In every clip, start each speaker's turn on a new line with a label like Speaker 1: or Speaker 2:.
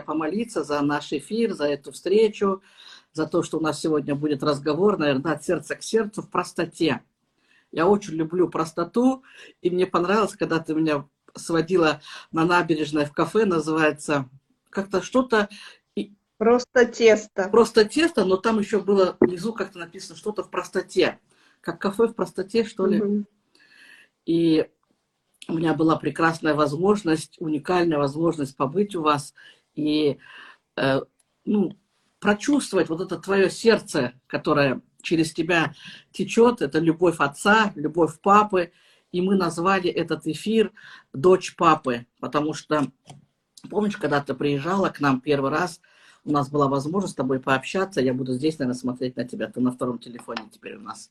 Speaker 1: помолиться за наш эфир, за эту встречу, за то, что у нас сегодня будет разговор, наверное, от сердца к сердцу в простоте. Я очень люблю простоту, и мне понравилось, когда ты меня сводила на набережной в кафе, называется как-то что-то...
Speaker 2: Просто тесто.
Speaker 1: Просто тесто, но там еще было внизу как-то написано что-то в простоте. Как кафе в простоте, что ли. Угу. И у меня была прекрасная возможность, уникальная возможность побыть у вас и э, ну, прочувствовать вот это твое сердце, которое через тебя течет, это любовь отца, любовь папы. И мы назвали этот эфир «Дочь папы», потому что, помнишь, когда ты приезжала к нам первый раз, у нас была возможность с тобой пообщаться, я буду здесь, наверное, смотреть на тебя, ты на втором телефоне теперь у нас.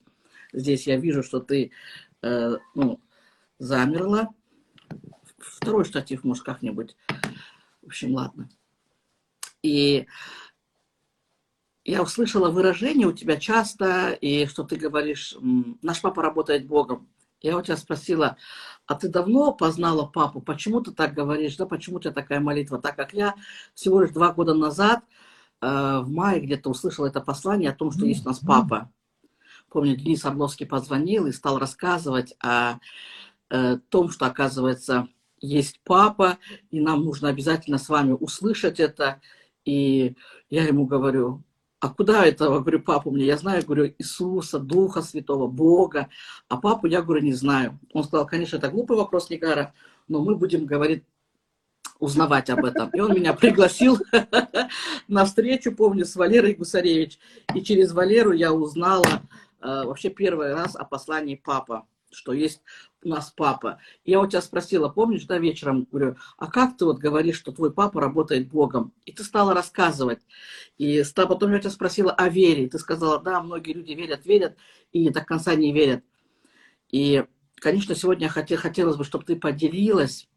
Speaker 1: Здесь я вижу, что ты э, ну, замерла. Второй штатив, может, как-нибудь. В общем, ладно. И я услышала выражение у тебя часто, и что ты говоришь, наш папа работает Богом. Я у тебя спросила, а ты давно познала папу? Почему ты так говоришь? Да, почему у тебя такая молитва? Так как я всего лишь два года назад, э, в мае где-то услышала это послание о том, что есть у нас папа. Помню, Денис Орловский позвонил и стал рассказывать о э, том, что, оказывается, есть папа, и нам нужно обязательно с вами услышать это. И я ему говорю, а куда этого, говорю, папу мне? Я знаю, говорю, Иисуса, Духа Святого, Бога, а папу я, говорю, не знаю. Он сказал, конечно, это глупый вопрос, Никара, но мы будем, говорить, узнавать об этом. И он меня пригласил на встречу, помню, с Валерой Гусаревич. И через Валеру я узнала э, вообще первый раз о послании папа что есть у нас папа. Я у тебя спросила, помнишь, да, вечером, говорю, а как ты вот говоришь, что твой папа работает Богом? И ты стала рассказывать. И потом я тебя спросила о вере. И ты сказала, да, многие люди верят, верят, и до конца не верят. И, конечно, сегодня хотел, хотелось бы, чтобы ты поделилась,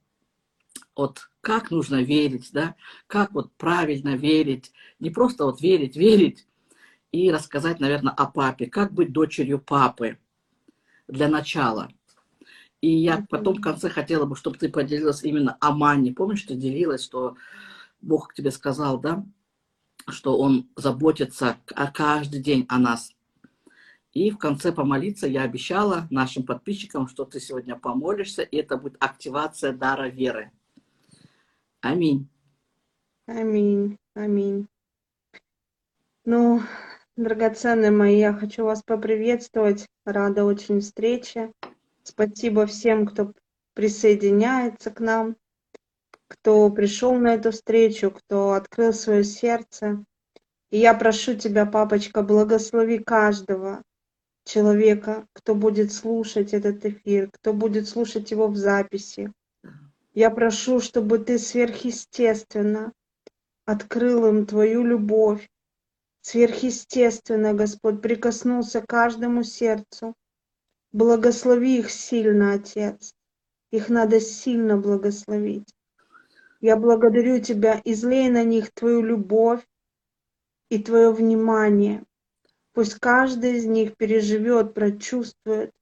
Speaker 1: вот как нужно верить, да, как вот правильно верить, не просто вот верить, верить, и рассказать, наверное, о папе, как быть дочерью папы для начала. И я потом в конце хотела бы, чтобы ты поделилась именно о мане. Помнишь, ты делилась, что Бог тебе сказал, да, что Он заботится каждый день о нас. И в конце помолиться я обещала нашим подписчикам, что ты сегодня помолишься, и это будет активация дара веры. Аминь.
Speaker 2: Аминь. Аминь. Ну, Драгоценные мои, я хочу вас поприветствовать. Рада очень встрече. Спасибо всем, кто присоединяется к нам, кто пришел на эту встречу, кто открыл свое сердце. И я прошу тебя, папочка, благослови каждого человека, кто будет слушать этот эфир, кто будет слушать его в записи. Я прошу, чтобы ты сверхъестественно открыл им твою любовь, Сверхъестественно, Господь, прикоснулся к каждому сердцу. Благослови их сильно, Отец. Их надо сильно благословить. Я благодарю Тебя, излей на них Твою любовь и Твое внимание. Пусть каждый из них переживет, прочувствует,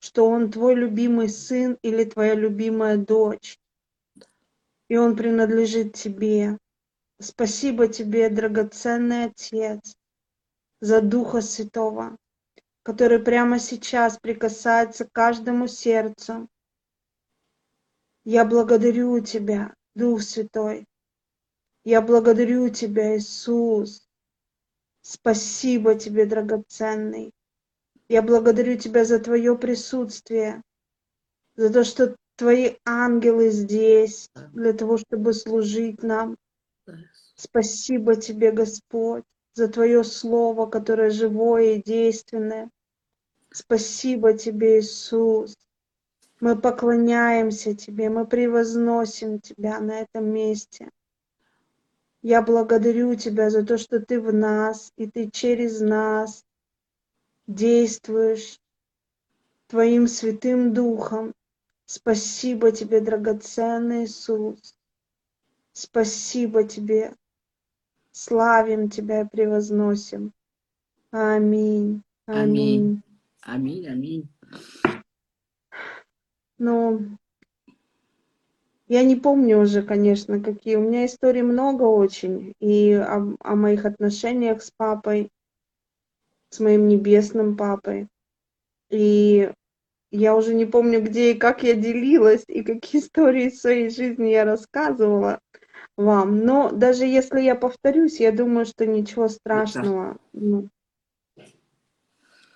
Speaker 2: что он Твой любимый сын или Твоя любимая дочь, и он принадлежит Тебе. Спасибо тебе, драгоценный Отец, за Духа Святого, который прямо сейчас прикасается к каждому сердцу. Я благодарю Тебя, Дух Святой. Я благодарю Тебя, Иисус. Спасибо Тебе, драгоценный. Я благодарю Тебя за Твое присутствие, за то, что Твои ангелы здесь для того, чтобы служить нам. Спасибо тебе, Господь, за Твое Слово, которое живое и действенное. Спасибо тебе, Иисус. Мы поклоняемся Тебе, мы превозносим Тебя на этом месте. Я благодарю Тебя за то, что Ты в нас, и Ты через нас действуешь Твоим Святым Духом. Спасибо Тебе, драгоценный Иисус. Спасибо Тебе Славим Тебя и превозносим. Аминь. Аминь.
Speaker 1: Аминь, аминь.
Speaker 2: Ну, Я не помню уже, конечно, какие. У меня историй много очень. И о, о моих отношениях с папой, с моим небесным папой. И я уже не помню, где и как я делилась, и какие истории своей жизни я рассказывала вам. Но даже если я повторюсь, я думаю, что ничего страшного. Ну.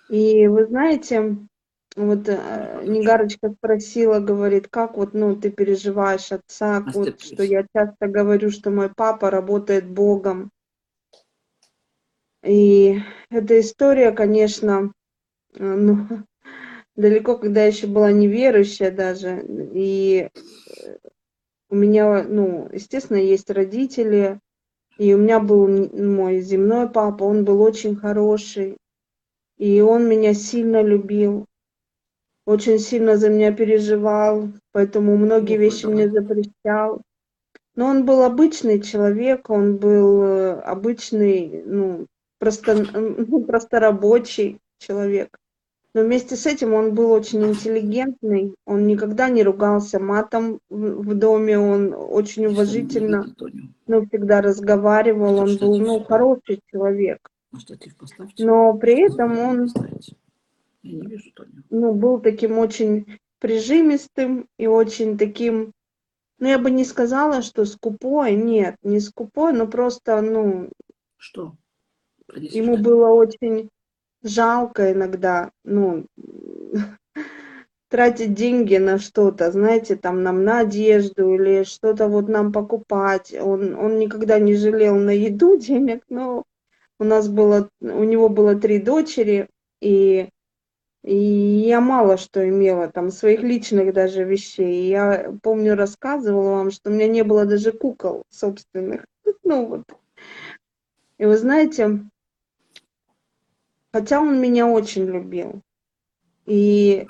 Speaker 2: И вы знаете, вот э, Негарочка спросила, говорит, как вот, ну, ты переживаешь отца, вот, что я часто говорю, что мой папа работает Богом. И эта история, конечно, э, ну, далеко, когда я еще была неверующая даже, и э, у меня, ну, естественно, есть родители, и у меня был мой земной папа, он был очень хороший, и он меня сильно любил, очень сильно за меня переживал, поэтому многие вещи мне запрещал. Но он был обычный человек, он был э, обычный, ну, просто, ну, просто рабочий человек. Но вместе с этим он был очень интеллигентный, он никогда не ругался матом в доме, он очень уважительно, ну, всегда разговаривал, он был, ну, хороший человек. Но при этом он ну, был таким очень прижимистым и очень таким, ну, я бы не сказала, что скупой, нет, не скупой, но просто, ну...
Speaker 1: Что?
Speaker 2: Ему было очень жалко иногда, ну, тратить деньги на что-то, знаете, там нам на одежду или что-то вот нам покупать. Он, он никогда не жалел на еду денег, но у нас было, у него было три дочери, и, и я мало что имела, там, своих личных даже вещей. Я помню, рассказывала вам, что у меня не было даже кукол собственных. Ну вот. И вы знаете, Хотя он меня очень любил. И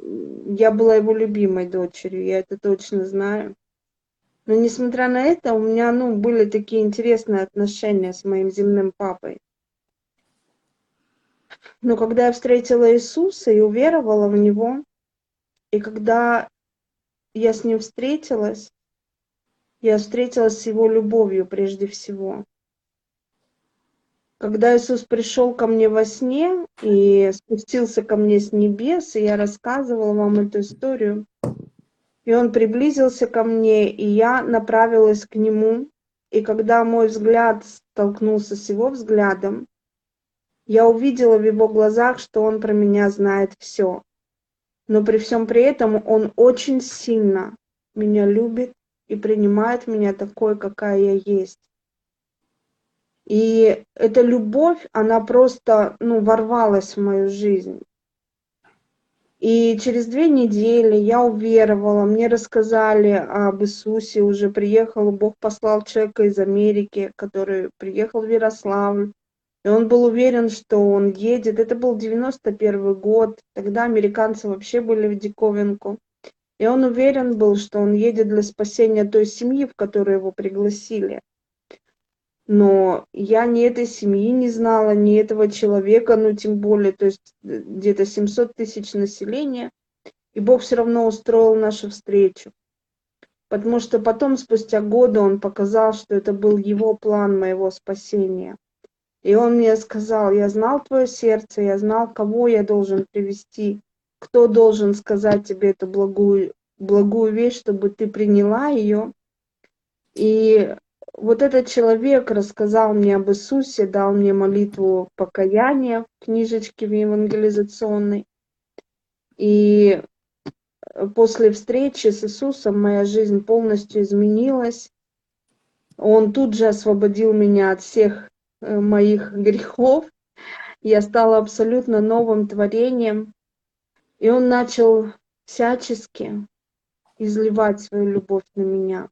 Speaker 2: я была его любимой дочерью, я это точно знаю. Но несмотря на это, у меня ну, были такие интересные отношения с моим земным папой. Но когда я встретила Иисуса и уверовала в Него, и когда я с Ним встретилась, я встретилась с Его любовью прежде всего когда Иисус пришел ко мне во сне и спустился ко мне с небес, и я рассказывала вам эту историю, и он приблизился ко мне, и я направилась к нему, и когда мой взгляд столкнулся с его взглядом, я увидела в его глазах, что он про меня знает все. Но при всем при этом он очень сильно меня любит и принимает меня такой, какая я есть. И эта любовь, она просто, ну, ворвалась в мою жизнь. И через две недели я уверовала, мне рассказали об Иисусе, уже приехал, Бог послал человека из Америки, который приехал в Ярославль. И он был уверен, что он едет. Это был 91 год, тогда американцы вообще были в диковинку. И он уверен был, что он едет для спасения той семьи, в которую его пригласили но я ни этой семьи не знала, ни этого человека, ну тем более, то есть э, где-то 700 тысяч населения, и Бог все равно устроил нашу встречу. Потому что потом, спустя годы, Он показал, что это был Его план моего спасения. И Он мне сказал, я знал твое сердце, я знал, кого я должен привести, кто должен сказать тебе эту благую, благую вещь, чтобы ты приняла ее. И вот этот человек рассказал мне об Иисусе, дал мне молитву покаяния в книжечке в евангелизационной. И после встречи с Иисусом моя жизнь полностью изменилась. Он тут же освободил меня от всех э, моих грехов. Я стала абсолютно новым творением. И он начал всячески изливать свою любовь на меня.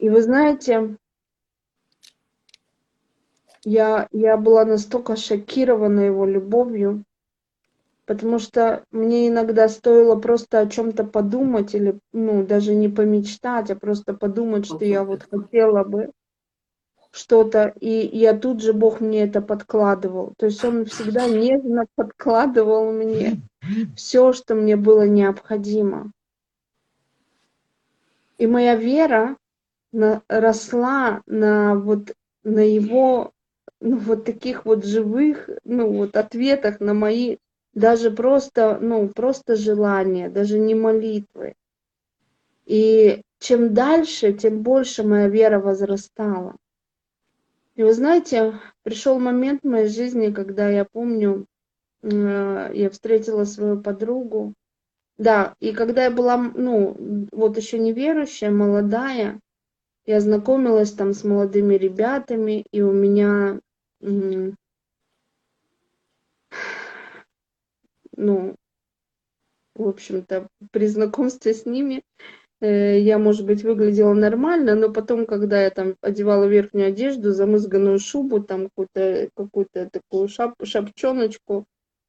Speaker 2: И вы знаете, я, я была настолько шокирована его любовью, потому что мне иногда стоило просто о чем-то подумать или, ну, даже не помечтать, а просто подумать, что я вот хотела бы что-то, и я тут же Бог мне это подкладывал. То есть Он всегда нежно подкладывал мне все, что мне было необходимо. И моя вера на, росла на вот на его ну, вот таких вот живых, ну, вот ответах на мои даже просто, ну, просто желания, даже не молитвы. И чем дальше, тем больше моя вера возрастала. И вы знаете, пришел момент в моей жизни, когда я помню, э, я встретила свою подругу. Да, и когда я была, ну, вот еще неверующая, молодая, я знакомилась там с молодыми ребятами, и у меня ну, в общем-то, при знакомстве с ними э, я, может быть, выглядела нормально, но потом, когда я там одевала верхнюю одежду, замызганную шубу, там какую-то какую такую шап, шапчоночку,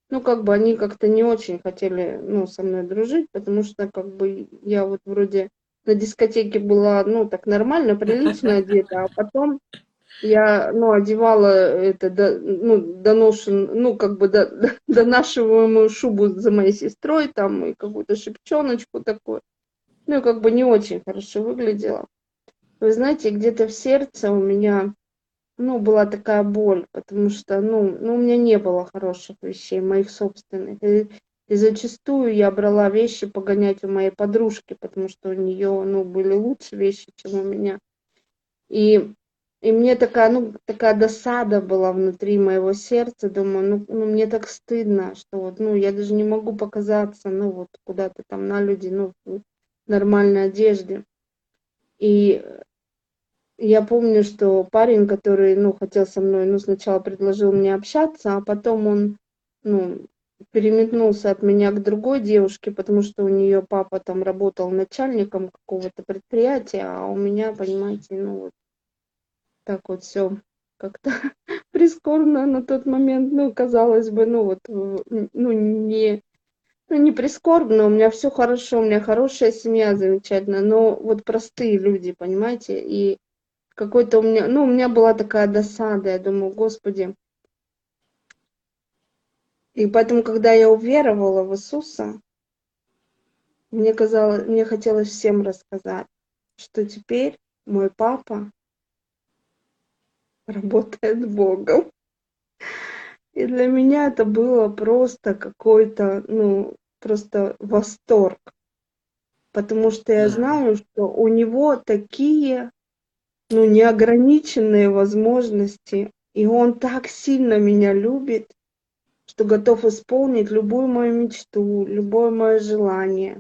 Speaker 2: ну, как бы они как-то не очень хотели, ну, со мной дружить, потому что, как бы, я вот вроде на дискотеке была, ну, так нормально, прилично одета, а потом я, ну, одевала это, до, ну, доношен, ну, как бы до, донашиваемую шубу за моей сестрой, там, и какую-то шепчоночку такую. Ну, и как бы не очень хорошо выглядела. Вы знаете, где-то в сердце у меня, ну, была такая боль, потому что, ну, ну, у меня не было хороших вещей, моих собственных. И, и зачастую я брала вещи погонять у моей подружки, потому что у нее, ну, были лучше вещи, чем у меня. И и мне такая, ну, такая досада была внутри моего сердца. Думаю, ну, ну мне так стыдно, что вот, ну, я даже не могу показаться, ну, вот куда-то там на люди, ну, в нормальной одежде. И я помню, что парень, который, ну, хотел со мной, ну, сначала предложил мне общаться, а потом он, ну, переметнулся от меня к другой девушке, потому что у нее папа там работал начальником какого-то предприятия, а у меня, понимаете, ну, вот так вот все как-то прискорбно на тот момент, ну, казалось бы, ну, вот, ну, не, ну, не прискорбно, у меня все хорошо, у меня хорошая семья замечательная, но вот простые люди, понимаете, и какой-то у меня, ну, у меня была такая досада, я думаю, господи, и поэтому, когда я уверовала в Иисуса, мне казалось, мне хотелось всем рассказать, что теперь мой папа работает Богом. И для меня это было просто какой-то, ну, просто восторг. Потому что я знаю, что у него такие, ну, неограниченные возможности, и он так сильно меня любит, что готов исполнить любую мою мечту, любое мое желание.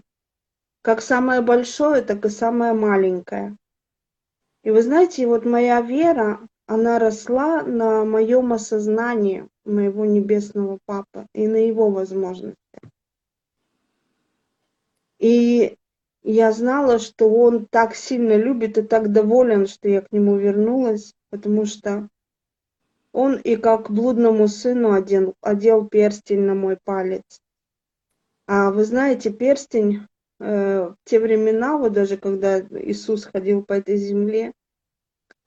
Speaker 2: Как самое большое, так и самое маленькое. И вы знаете, вот моя вера, она росла на моем осознании моего небесного папы и на его возможностях. И я знала, что он так сильно любит и так доволен, что я к нему вернулась, потому что он и как блудному сыну одел, одел перстень на мой палец. А вы знаете, перстень э, в те времена, вот даже когда Иисус ходил по этой земле,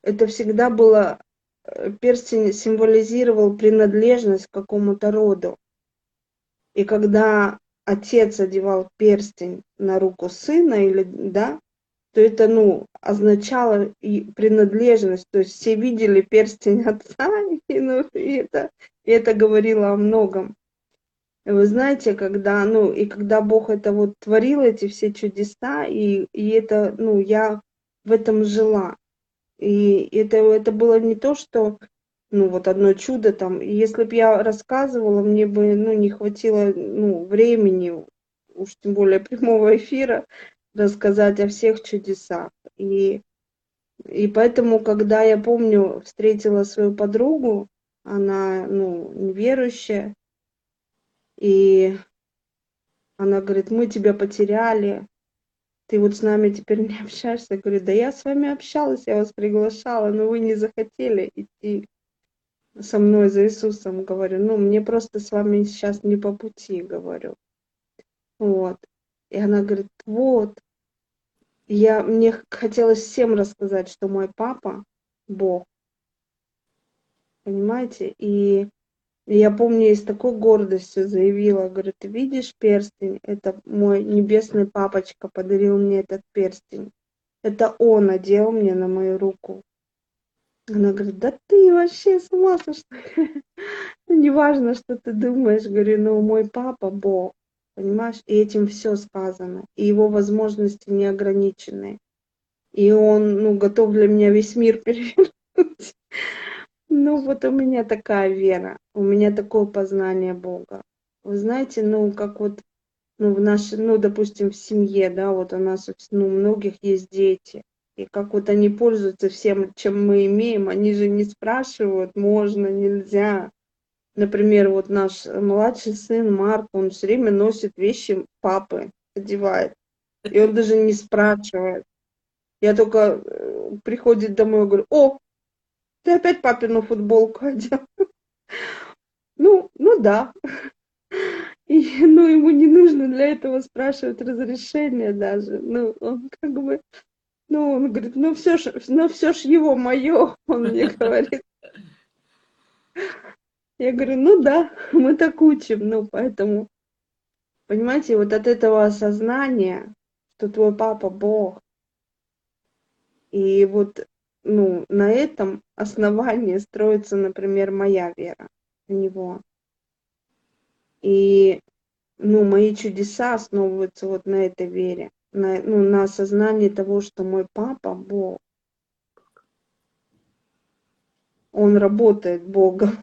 Speaker 2: это всегда было, э, перстень символизировал принадлежность к какому-то роду. И когда отец одевал перстень на руку сына, или, да, то это, ну, означало и принадлежность, то есть все видели перстень отца, и, ну, и, это, и это говорило о многом. И вы знаете, когда, ну, и когда Бог это вот творил, эти все чудеса, и, и это, ну, я в этом жила. И это, это было не то, что ну вот одно чудо там. Если бы я рассказывала, мне бы ну, не хватило ну, времени, уж тем более прямого эфира, рассказать о всех чудесах. И, и поэтому, когда я помню, встретила свою подругу, она ну, неверующая, и она говорит, мы тебя потеряли, ты вот с нами теперь не общаешься. Я говорю, да я с вами общалась, я вас приглашала, но вы не захотели идти со мной за Иисусом, говорю. Ну, мне просто с вами сейчас не по пути, говорю. Вот. И она говорит, вот. Я, мне хотелось всем рассказать, что мой папа – Бог. Понимаете? И я помню, я с такой гордостью заявила, говорю, ты видишь перстень? Это мой небесный папочка подарил мне этот перстень. Это он одел мне на мою руку. Она говорит, да ты вообще с ума сошла. Ну, неважно, что ты думаешь, говорю, ну, мой папа Бог, понимаешь, и этим все сказано, и его возможности не ограничены. И он, ну, готов для меня весь мир перевернуть. Ну, вот у меня такая вера, у меня такое познание Бога. Вы знаете, ну, как вот, ну, в нашей, ну, допустим, в семье, да, вот у нас, ну, у многих есть дети, и как вот они пользуются всем, чем мы имеем, они же не спрашивают, можно, нельзя. Например, вот наш младший сын Марк, он все время носит вещи папы, одевает. И он даже не спрашивает. Я только э, приходит домой и говорю, о, ты опять папину футболку одел. Ну, ну да. И, ну, ему не нужно для этого спрашивать разрешение даже. Ну, он как бы, ну, он говорит, ну все ж, ну все ж его мое, он мне говорит. Я говорю, ну да, мы так учим, ну поэтому, понимаете, вот от этого осознания, что твой папа Бог, и вот, ну, на этом основании строится, например, моя вера в Него. И, ну, мои чудеса основываются вот на этой вере, на, ну, на осознании того, что мой папа Бог. Он работает Богом.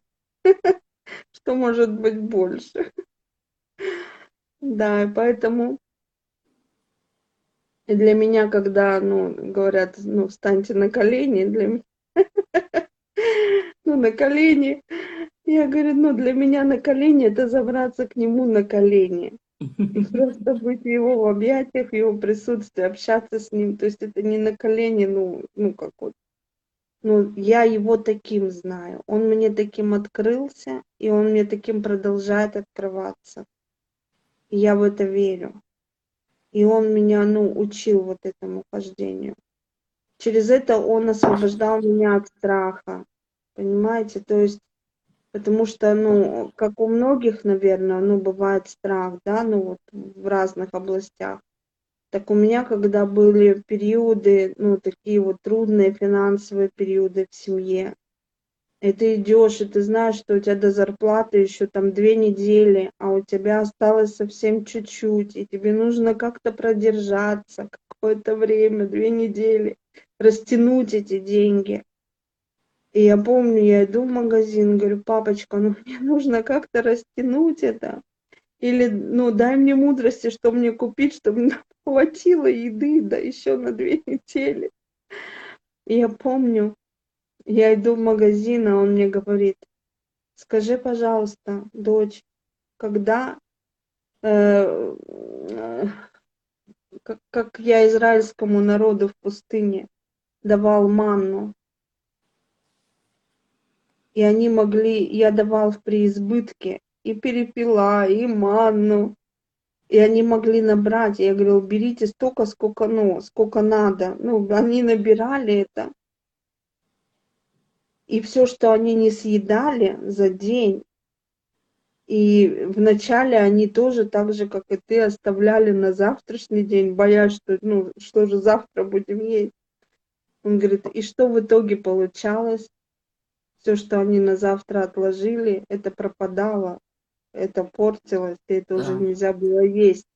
Speaker 2: Что может быть больше? Да, и поэтому для меня, когда, ну, говорят, ну, встаньте на колени, для меня, ну, на колени, я говорю, ну, для меня на колени это забраться к нему на колени. И просто быть его в объятиях, его присутствии, общаться с ним. То есть это не на колени, ну, ну как вот ну, я его таким знаю. Он мне таким открылся, и он мне таким продолжает открываться. И я в это верю. И он меня, ну, учил вот этому хождению. Через это он освобождал меня от страха. Понимаете? То есть, потому что, ну, как у многих, наверное, ну, бывает страх, да, ну, вот в разных областях. Так у меня, когда были периоды, ну, такие вот трудные финансовые периоды в семье, и ты идешь, и ты знаешь, что у тебя до зарплаты еще там две недели, а у тебя осталось совсем чуть-чуть, и тебе нужно как-то продержаться какое-то время, две недели, растянуть эти деньги. И я помню, я иду в магазин, говорю, папочка, ну мне нужно как-то растянуть это. Или, ну, дай мне мудрости, что мне купить, чтобы хватило еды, да еще на две недели. Я помню, я иду в магазин, а он мне говорит, скажи, пожалуйста, дочь, когда, э, э, как, как я израильскому народу в пустыне давал манну, и они могли, я давал в преизбытке, и перепела, и манну. И они могли набрать. Я говорил, берите столько, сколько, ну, сколько надо. Ну, они набирали это. И все, что они не съедали за день, и вначале они тоже так же, как и ты, оставляли на завтрашний день, боясь, что, ну, что же завтра будем есть. Он говорит, и что в итоге получалось? Все, что они на завтра отложили, это пропадало это портилось, и это да. уже нельзя было есть.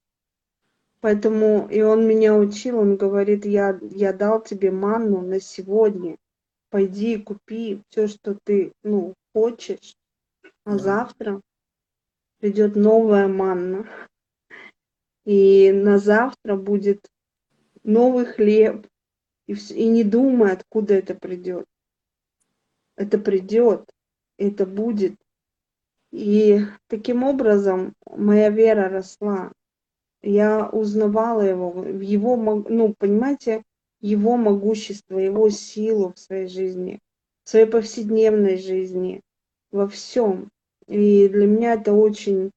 Speaker 2: Поэтому и он меня учил, он говорит, я, я дал тебе манну на сегодня, пойди купи все, что ты ну, хочешь, а да. завтра придет новая манна. И на завтра будет новый хлеб. И, и не думай, откуда это придет. Это придет, это будет. И таким образом моя вера росла. Я узнавала его, в его, ну, понимаете, его могущество, его силу в своей жизни, в своей повседневной жизни, во всем. И для меня это очень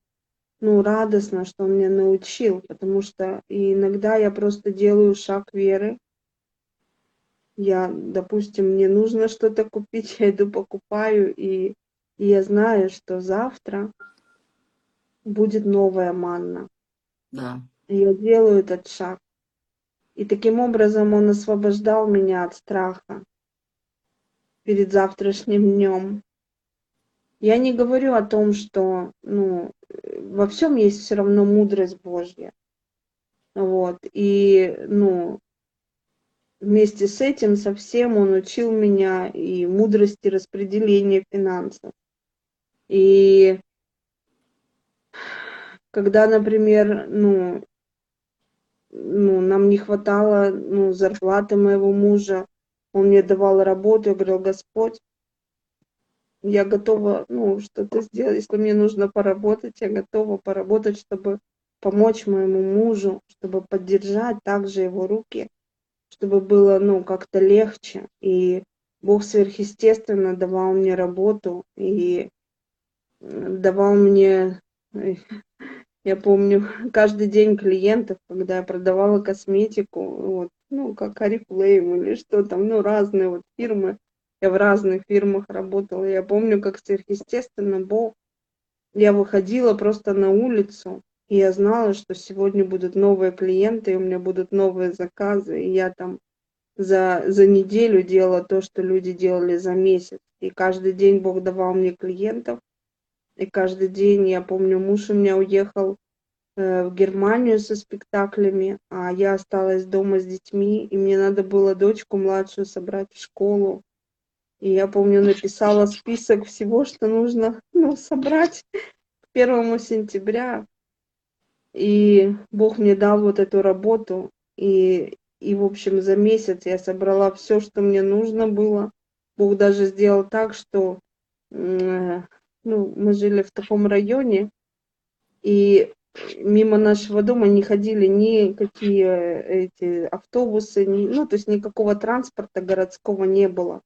Speaker 2: ну, радостно, что он меня научил, потому что иногда я просто делаю шаг веры. Я, допустим, мне нужно что-то купить, я иду покупаю, и и я знаю, что завтра будет новая манна.
Speaker 1: Да.
Speaker 2: И я делаю этот шаг. И таким образом он освобождал меня от страха перед завтрашним днем. Я не говорю о том, что ну, во всем есть все равно мудрость Божья. Вот. И ну, вместе с этим совсем он учил меня и мудрости распределения финансов. И когда, например, ну, ну, нам не хватало ну, зарплаты моего мужа, он мне давал работу, я говорил, Господь, я готова, ну, что-то сделать, если мне нужно поработать, я готова поработать, чтобы помочь моему мужу, чтобы поддержать также его руки, чтобы было, ну, как-то легче. И Бог сверхъестественно давал мне работу и давал мне я помню, каждый день клиентов, когда я продавала косметику, вот, ну, как Арифлейм или что там, ну, разные вот фирмы. Я в разных фирмах работала. Я помню, как сверхъестественно Бог. Я выходила просто на улицу, и я знала, что сегодня будут новые клиенты, и у меня будут новые заказы, и я там за, за неделю делала то, что люди делали за месяц. И каждый день Бог давал мне клиентов, и каждый день, я помню, муж у меня уехал э, в Германию со спектаклями, а я осталась дома с детьми, и мне надо было дочку младшую собрать в школу. И я помню, написала список всего, что нужно ну, собрать к первому сентября. И Бог мне дал вот эту работу. И, и, в общем, за месяц я собрала все, что мне нужно было. Бог даже сделал так, что ну, мы жили в таком районе, и мимо нашего дома не ходили никакие эти автобусы, ни, ну, то есть никакого транспорта городского не было.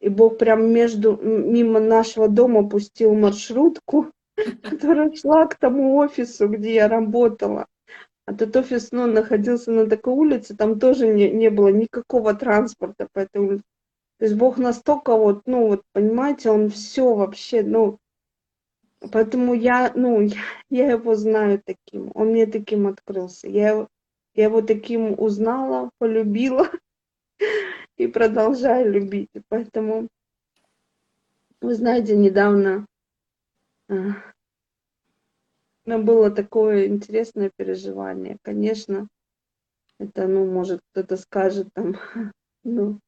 Speaker 2: И Бог прям между, мимо нашего дома пустил маршрутку, которая шла к тому офису, где я работала. А тот офис, ну, находился на такой улице, там тоже не, не было никакого транспорта по этой улице. То есть Бог настолько вот, ну вот, понимаете, Он все вообще, ну, поэтому я, ну, я, я его знаю таким, Он мне таким открылся. Я, я его таким узнала, полюбила и продолжаю любить. Поэтому, вы знаете, недавно а, у меня было такое интересное переживание. Конечно, это, ну, может, кто-то скажет там, ну,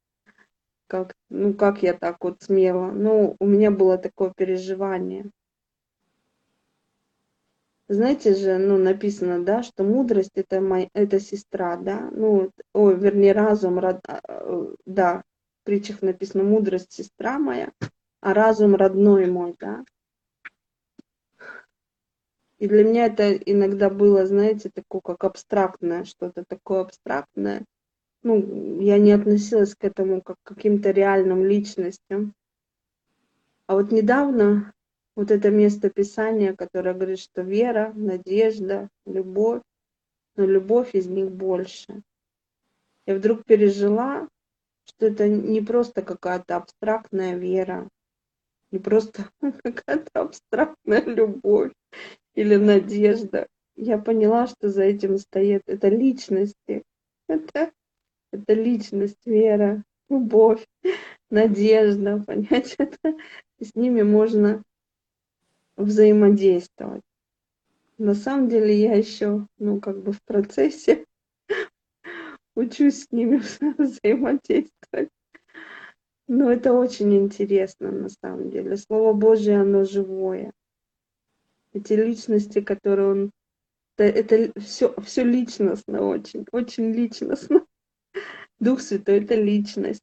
Speaker 2: как, ну как я так вот смела. Ну, у меня было такое переживание. Знаете же, ну, написано, да, что мудрость это, моя, это сестра, да, ну, ой, вернее, разум, род, а, э, да, в притчах написано, мудрость сестра моя, а разум родной мой, да. И для меня это иногда было, знаете, такое как абстрактное, что-то такое абстрактное, ну, я не относилась к этому как к каким-то реальным личностям. А вот недавно вот это место Писания, которое говорит, что вера, надежда, любовь, но любовь из них больше. Я вдруг пережила, что это не просто какая-то абстрактная вера, не просто какая-то абстрактная любовь или надежда. Я поняла, что за этим стоит это личности, это это личность, вера, любовь, надежда, понять это. С ними можно взаимодействовать. На самом деле я еще, ну, как бы в процессе учусь с ними взаимодействовать. Но это очень интересно на самом деле. Слово Божье, оно живое. Эти личности, которые он... Это, это все, все личностно очень, очень личностно. Дух Святой — это личность.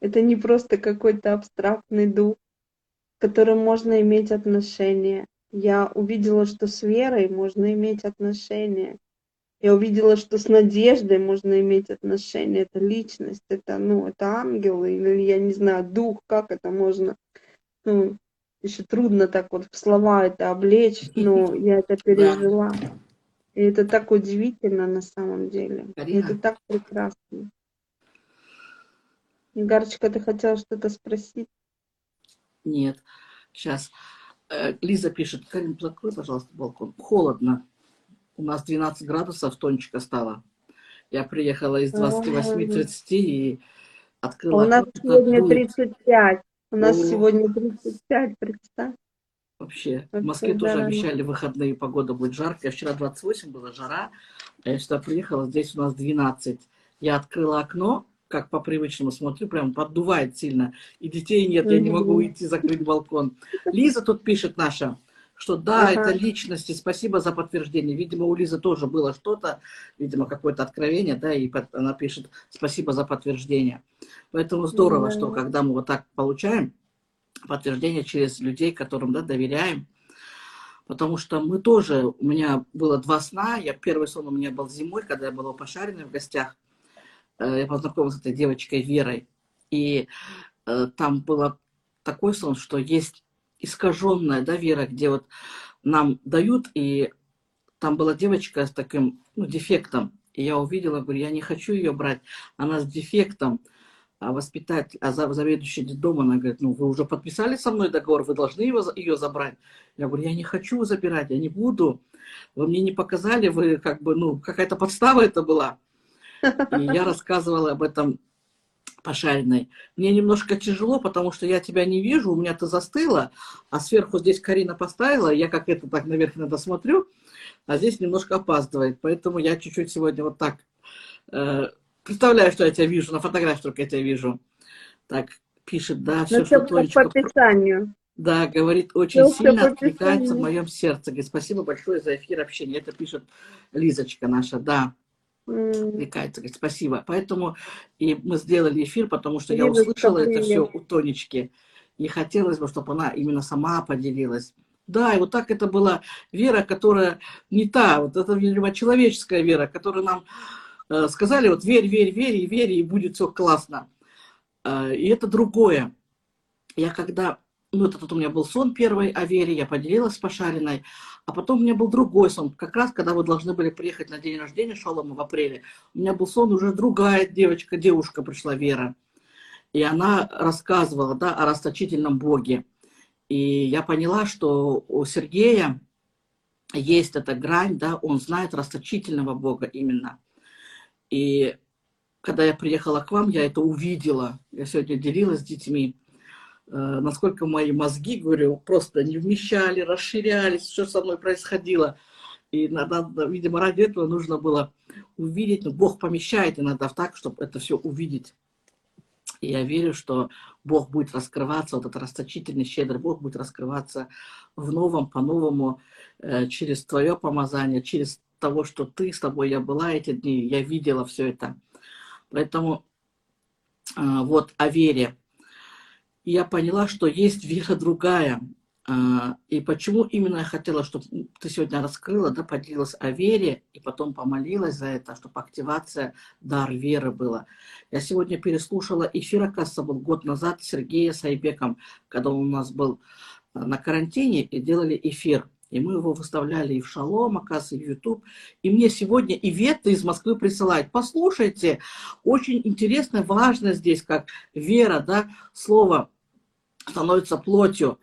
Speaker 2: Это не просто какой-то абстрактный дух, с которым можно иметь отношения. Я увидела, что с верой можно иметь отношения. Я увидела, что с надеждой можно иметь отношения. Это личность, это, ну, это ангел, или, я не знаю, дух, как это можно, ну, еще трудно так вот в слова это облечь, но я это пережила. И это так удивительно на самом деле. Это так прекрасно. Игарочка, ты хотела что-то спросить?
Speaker 1: Нет. Сейчас. Э, Лиза пишет, Карин, закрой, пожалуйста, балкон. Холодно. У нас 12 градусов, тончика стало. Я приехала из 28-30 и открыла
Speaker 2: А у нас сегодня
Speaker 1: дует.
Speaker 2: 35. У нас
Speaker 1: О.
Speaker 2: сегодня 35, представь.
Speaker 1: Вообще, в
Speaker 2: Вообще,
Speaker 1: Москве тоже
Speaker 2: да.
Speaker 1: обещали выходные, погода будет жаркая. Вчера 28 была жара, а я сюда приехала, здесь у нас 12. Я открыла окно, как по привычному смотрю, прям поддувает сильно. И детей нет, я не могу уйти, закрыть балкон. Лиза тут пишет наша, что да,
Speaker 2: Ага.
Speaker 1: это личности, спасибо за подтверждение. Видимо, у Лизы тоже было что-то, видимо, какое-то откровение, да, и под- она пишет спасибо за подтверждение. Поэтому здорово,
Speaker 2: Да.
Speaker 1: что когда мы вот так получаем, подтверждение через людей, которым да, доверяем. Потому что мы тоже, у меня было два сна. Я, первый сон у меня был зимой, когда я была у Пошариной в гостях. Э, Я познакомилась с этой девочкой Верой. И э, там было такой сон, что есть искаженная да, вера, где вот нам дают, и там была девочка с таким ну, дефектом. И я увидела, говорю, я не хочу ее брать, она с дефектом а воспитатель, а за- заведующий детдома, она говорит, ну, вы уже подписали со мной договор, вы должны его, ее забрать. Я говорю, я не хочу забирать, я не буду. Вы мне не показали, вы как бы, ну, какая-то подстава это была. И я рассказывала об этом пошаренной. Мне немножко тяжело, потому что я тебя не вижу, у меня ты застыла, а сверху здесь Карина поставила, я как это так наверх иногда смотрю, а здесь немножко опаздывает. Поэтому я чуть-чуть сегодня вот так э, представляю, что я тебя вижу, на фотографии только я тебя вижу. Так, пишет, да, все,
Speaker 2: Ну,
Speaker 1: что
Speaker 2: все по описанию.
Speaker 1: Да, говорит, очень
Speaker 2: всё
Speaker 1: сильно откликается в моем сердце. Говорит, спасибо большое за эфир общения. Это пишет Лизочка наша, да,
Speaker 2: М,
Speaker 1: откликается. Говорит, спасибо. Поэтому и мы сделали эфир, потому что я услышала это все у Тонечки. И хотелось бы, чтобы она именно сама поделилась. Да, и вот так это была вера, которая не та, вот это, видимо, человеческая вера, которую нам э, сказали, вот верь, верь, верь, и верь, и будет все классно. Э, и это другое. Я когда, ну, это тут у меня был сон первый о вере, я поделилась с Пошариной, а потом у меня был другой сон, как раз когда вы должны были приехать на день рождения Шалома в апреле, у меня был сон, уже другая девочка, девушка пришла, Вера, и она рассказывала, да, о расточительном Боге. И я поняла, что у Сергея есть эта грань, да, он знает расточительного Бога именно. И когда я приехала к вам, я это увидела. Я сегодня делилась с детьми, насколько мои мозги, говорю, просто не вмещали, расширялись, что со мной происходило. И надо, видимо, ради этого нужно было увидеть, но Бог помещает иногда так, чтобы это все увидеть. И я верю, что Бог будет раскрываться, вот этот расточительный, щедрый Бог будет раскрываться в новом, по-новому, э, через твое помазание, через того, что ты, с тобой я была эти дни, я видела все это. Поэтому э, вот о вере. И я поняла, что есть вера другая. А, И почему именно я хотела, чтобы ты сегодня раскрыла, да, поделилась о вере, и потом помолилась за это, чтобы активация, дар веры была. Я сегодня переслушала эфир, оказывается, был год назад с Сергеем Сайбеком, когда он у нас был а, на карантине, и делали эфир. И мы его выставляли и в Шалом, оказывается, и в YouTube. И мне сегодня Ивета из Москвы присылает. Послушайте, очень интересно, важно здесь, как вера, да, слово становится плотью.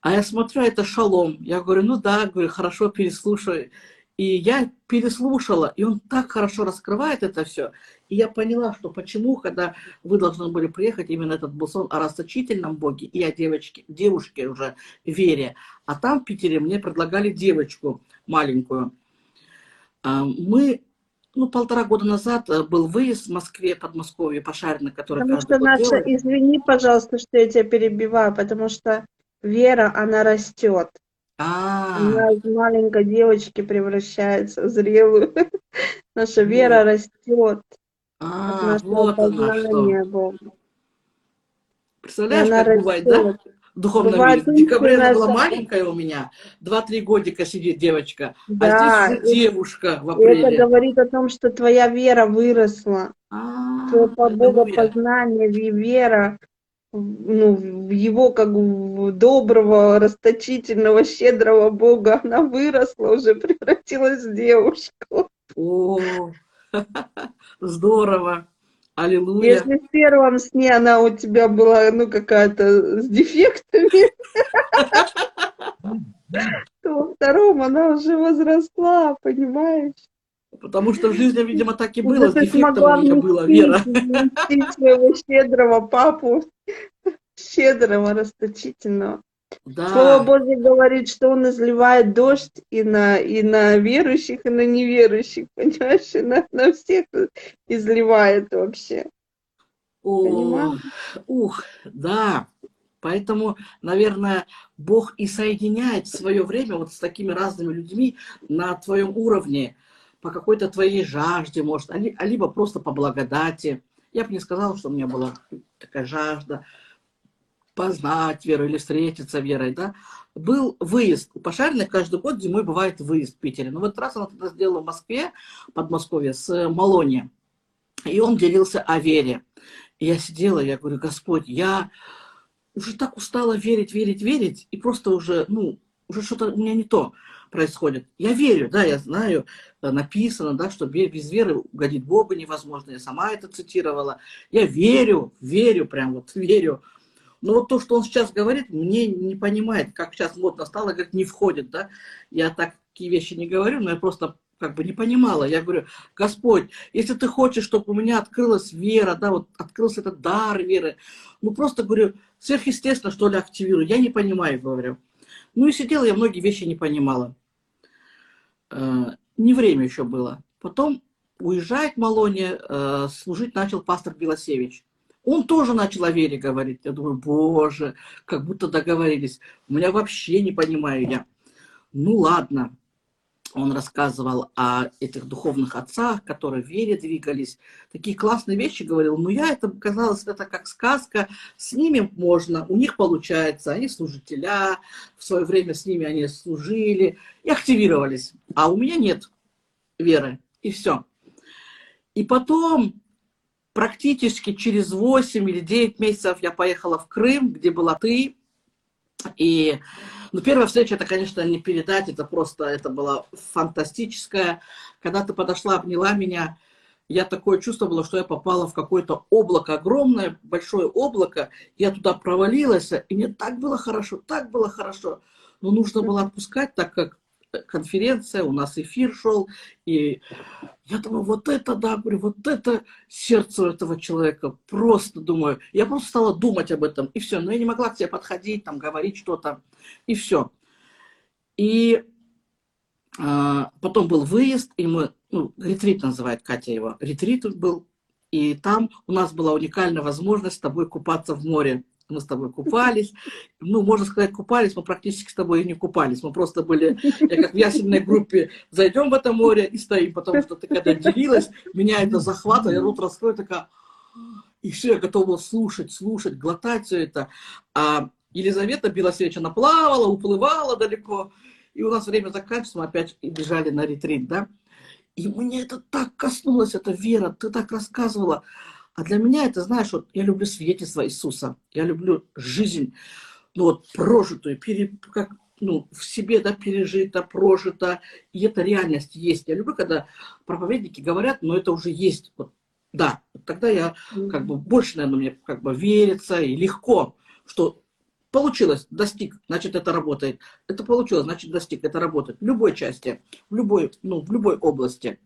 Speaker 1: А я смотрю, это шалом. Я говорю, ну да, говорю, хорошо, переслушаю. И я переслушала, и он так хорошо раскрывает это все. И я поняла, что почему, когда вы должны были приехать, именно этот был сон о расточительном Боге и о девочке, девушке уже Вере. А там в Питере мне предлагали девочку маленькую. А, Мы, ну, полтора года назад э, был выезд в Москве, Подмосковье, Пошарина, который
Speaker 2: Потому что наша,
Speaker 1: делают.
Speaker 2: извини, пожалуйста, что я тебя перебиваю, потому что вера, она растет.
Speaker 1: А,
Speaker 2: Она из маленькой девочки превращается в зрелую. Наша вера растет
Speaker 1: а,
Speaker 2: нашего
Speaker 1: вот она что.
Speaker 2: Бога.
Speaker 1: Представляешь,
Speaker 2: она
Speaker 1: как бывает, да?
Speaker 2: растет.
Speaker 1: В духовном
Speaker 2: Бывает
Speaker 1: мире. В декабре она была маленькая у меня, 2-3 годика сидит девочка,
Speaker 2: Да,
Speaker 1: а здесь
Speaker 2: и-
Speaker 1: девушка в
Speaker 2: и это
Speaker 1: апреле.
Speaker 2: говорит о том, что твоя вера выросла.
Speaker 1: А,
Speaker 2: Твое по богопознание, вера ну, в его как в доброго, расточительного, щедрого Бога, она выросла, уже превратилась в девушку.
Speaker 1: О, здорово. Аллилуйя.
Speaker 2: Если в первом сне она у тебя была, ну, какая-то с дефектами, то во втором она уже возросла, понимаешь?
Speaker 1: Потому что в жизни, видимо, так и было, с дефектом у меня была вера.
Speaker 2: своего щедрого папу, щедрого, расточительного. Слово
Speaker 1: Да,
Speaker 2: Божье говорит, что Он изливает дождь и на, и на верующих, и на неверующих, понимаешь, и на, на всех изливает вообще.
Speaker 1: о,
Speaker 2: Понимаешь?
Speaker 1: ух, да. Поэтому, наверное, Бог и соединяет свое время вот с такими разными людьми на твоем уровне, по какой-то твоей жажде, может, а а либо просто по благодати. Я бы не сказала, что у меня была такая жажда познать веру или встретиться верой, да. Был выезд у Пошариной, каждый год зимой бывает выезд в Питере. Но в этот раз она тогда сделала в Москве, Подмосковье, с Малони. И он делился о вере. И я сидела, я говорю, Господь, я уже так устала верить, верить, верить, и просто уже, ну, уже что-то у меня не то происходит. Я верю, да, я знаю, э, написано, да, что без веры угодить Богу невозможно. Я сама это цитировала. Я верю, верю, прям вот верю. Но вот то, что он сейчас говорит, мне не понимает, как сейчас модно стало, говорит, не входит, да. Я такие вещи не говорю, но я просто как бы не понимала. Я говорю, Господь, если ты хочешь, чтобы у меня открылась вера, да, вот открылся этот дар веры, ну просто, говорю, сверхъестественно, что ли, активирую. Я не понимаю, говорю. Ну и сидела, я многие вещи не понимала. Э, Не время еще было. Потом уезжает Малоне, э, служить начал пастор Белосевич. Он тоже начал о вере говорить. Я думаю, боже, как будто договорились. У меня вообще не понимаю я. Ну ладно. Он рассказывал о этих духовных отцах, которые в вере двигались. Такие классные вещи говорил. Но я это казалось, это как сказка. С ними можно, у них получается. Они служителя, в свое время с ними они служили и активировались. А у меня нет веры. И все. И потом практически через 8 или 9 месяцев я поехала в Крым, где была ты. И ну, первая встреча, это, конечно, не передать, это просто, это было фантастическое. Когда ты подошла, обняла меня, я такое чувство было, что я попала в какое-то облако, огромное, большое облако. Я туда провалилась, и мне так было хорошо, так было хорошо. Но нужно было отпускать, так как конференция, у нас эфир шел, и я думаю, вот это, да, говорю, вот это сердце у этого человека, просто думаю, я просто стала думать об этом, и все, но я не могла к тебе подходить, там, говорить что-то, и все. И а, потом был выезд, и мы, ну, ретрит называет Катя его, ретрит был, и там у нас была уникальная возможность с тобой купаться в море. Мы с тобой купались. Ну, можно сказать, купались, мы практически с тобой и не купались. Мы просто были, я как в ясельной группе, зайдем в это море и стоим, потому что ты когда делилась, меня это захватывало, я рот раскрою, такая, и все, я готова слушать, слушать, глотать все это. А Елизавета Белосевич, она плавала, уплывала далеко, и у нас время заканчивается, мы опять бежали на ретрит, да. И мне это так коснулось, эта вера, ты так рассказывала. А для меня это, знаешь, вот я люблю свидетельство Иисуса, я люблю жизнь, ну вот прожитую, пере, как, ну, в себе, да, пережито, прожито, и это реальность есть. Я люблю, когда проповедники говорят, но это уже есть, вот, да, тогда я как бы больше, наверное, мне как бы верится и легко, что получилось, достиг, значит, это работает. Это получилось, значит, достиг, это работает. В любой части, в любой, ну, в любой области.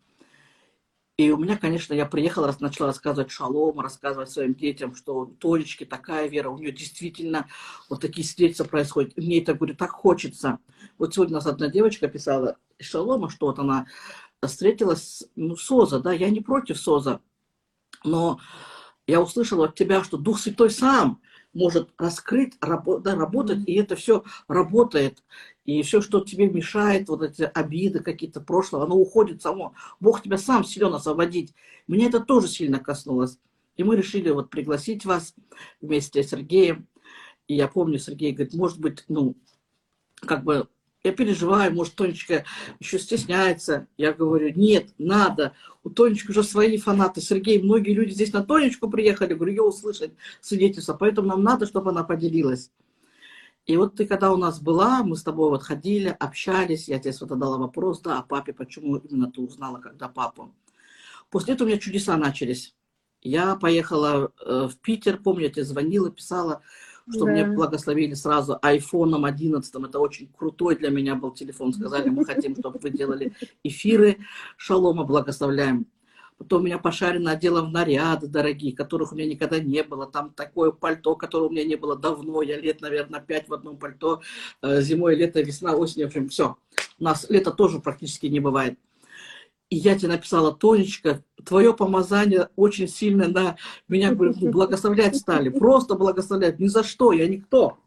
Speaker 1: И у меня, конечно, я приехала, раз начала рассказывать шалом, рассказывать своим детям, что Толечки такая вера, у нее действительно вот такие свидетельства происходят. И мне это, говорю, так хочется. Вот сегодня у нас одна девочка писала из шалома, что вот она встретилась, ну, СОЗа, да, я не против СОЗа, но я услышала от тебя, что Дух Святой сам может раскрыть, рабо- да, работать, и это все работает. И все, что тебе мешает, вот эти обиды какие-то прошлого, оно уходит само. Бог тебя сам силен освободить. Меня это тоже сильно коснулось. И мы решили вот пригласить вас вместе с Сергеем. И я помню, Сергей говорит, может быть, ну, как бы я переживаю, может, Тонечка еще стесняется. Я говорю, нет, надо. У Тонечки уже свои фанаты. Сергей, многие люди здесь на Тонечку приехали, говорю, ее услышать свидетельство. Поэтому нам надо, чтобы она поделилась. И вот ты когда у нас была, мы с тобой вот ходили, общались, я тебе задала вопрос, да, о папе, почему именно ты узнала, когда папу. После этого у меня чудеса начались. Я поехала э, в Питер, помню, я тебе звонила, писала, что
Speaker 2: Да.
Speaker 1: мне благословили сразу айфоном 11. Это очень крутой для меня был телефон. Сказали, мы хотим, чтобы вы делали эфиры. Шалома благословляем. Потом меня пошарено одела в наряды дорогие, которых у меня никогда не было. Там такое пальто, которого у меня не было давно. Я лет, наверное, пять в одном пальто. Э, Зимой, лето, весна, осень. В общем, все. У нас лето тоже практически не бывает. И я тебе написала, Тонечка, твое помазание очень сильно на меня ну, благословлять стали. Просто благословлять. Ни за что, я никто.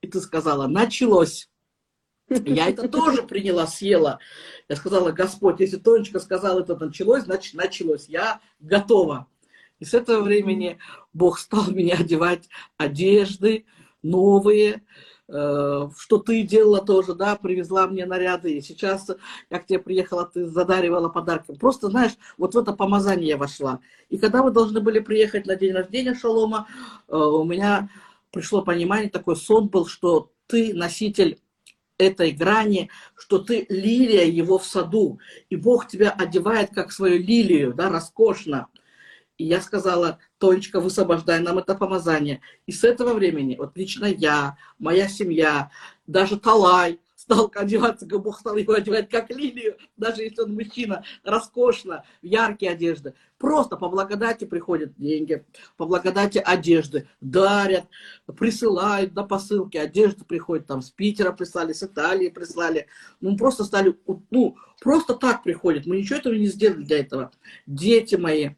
Speaker 1: И ты сказала, началось. Я это тоже приняла, съела. Я сказала, Господь, если Тонечка сказала, это началось, значит началось. Я готова. И с этого времени Бог стал меня одевать одежды новые, э, что ты делала тоже, да, привезла мне наряды. И сейчас, я к тебе приехала, ты задаривала подарки. Просто, знаешь, вот в это помазание я вошла. И когда вы должны были приехать на день рождения Шалома, э, у меня пришло понимание, такой сон был, что ты носитель этой грани, что ты лилия его в саду, и Бог тебя одевает как свою лилию, да, роскошно. И я сказала, Тонечка, высвобождай нам это помазание. И с этого времени, вот лично я, моя семья, даже Талай стал одеваться, как Бог стал его одевать как лилию, даже если он мужчина, роскошно, в яркие одежды. Просто по благодати приходят деньги, по благодати одежды, дарят, присылают на посылки, одежды приходят, там с Питера прислали, с Италии прислали. Ну, просто стали, ну, просто так приходят. Мы ничего этого не сделали для этого. Дети мои,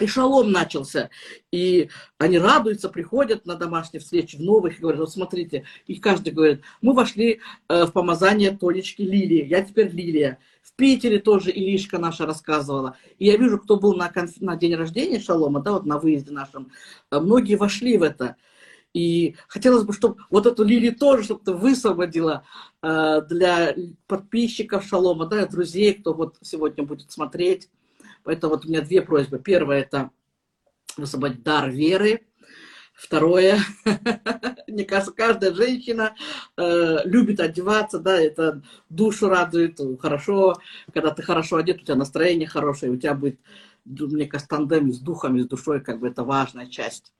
Speaker 1: и шалом начался. И они радуются, приходят на домашние встречи, в новых, и говорят, вот смотрите, и каждый говорит, мы вошли э, в помазание Тонечки Лилии, я теперь Лилия. В Питере тоже Илишка наша рассказывала. И я вижу, кто был на, конф... на день рождения Шалома, да, вот на выезде нашем, э, многие вошли в это. И хотелось бы, чтобы вот эту Лилию тоже, чтобы ты высвободила э, для подписчиков Шалома, да, друзей, кто вот сегодня будет смотреть. Поэтому вот у меня две просьбы. Первое – это высвободить дар веры. Второе, мне кажется, каждая женщина э, любит одеваться, да, это душу радует, хорошо, когда ты хорошо одет, у тебя настроение хорошее, у тебя будет, мне кажется, тандем с духом, с душой, как бы это важная часть.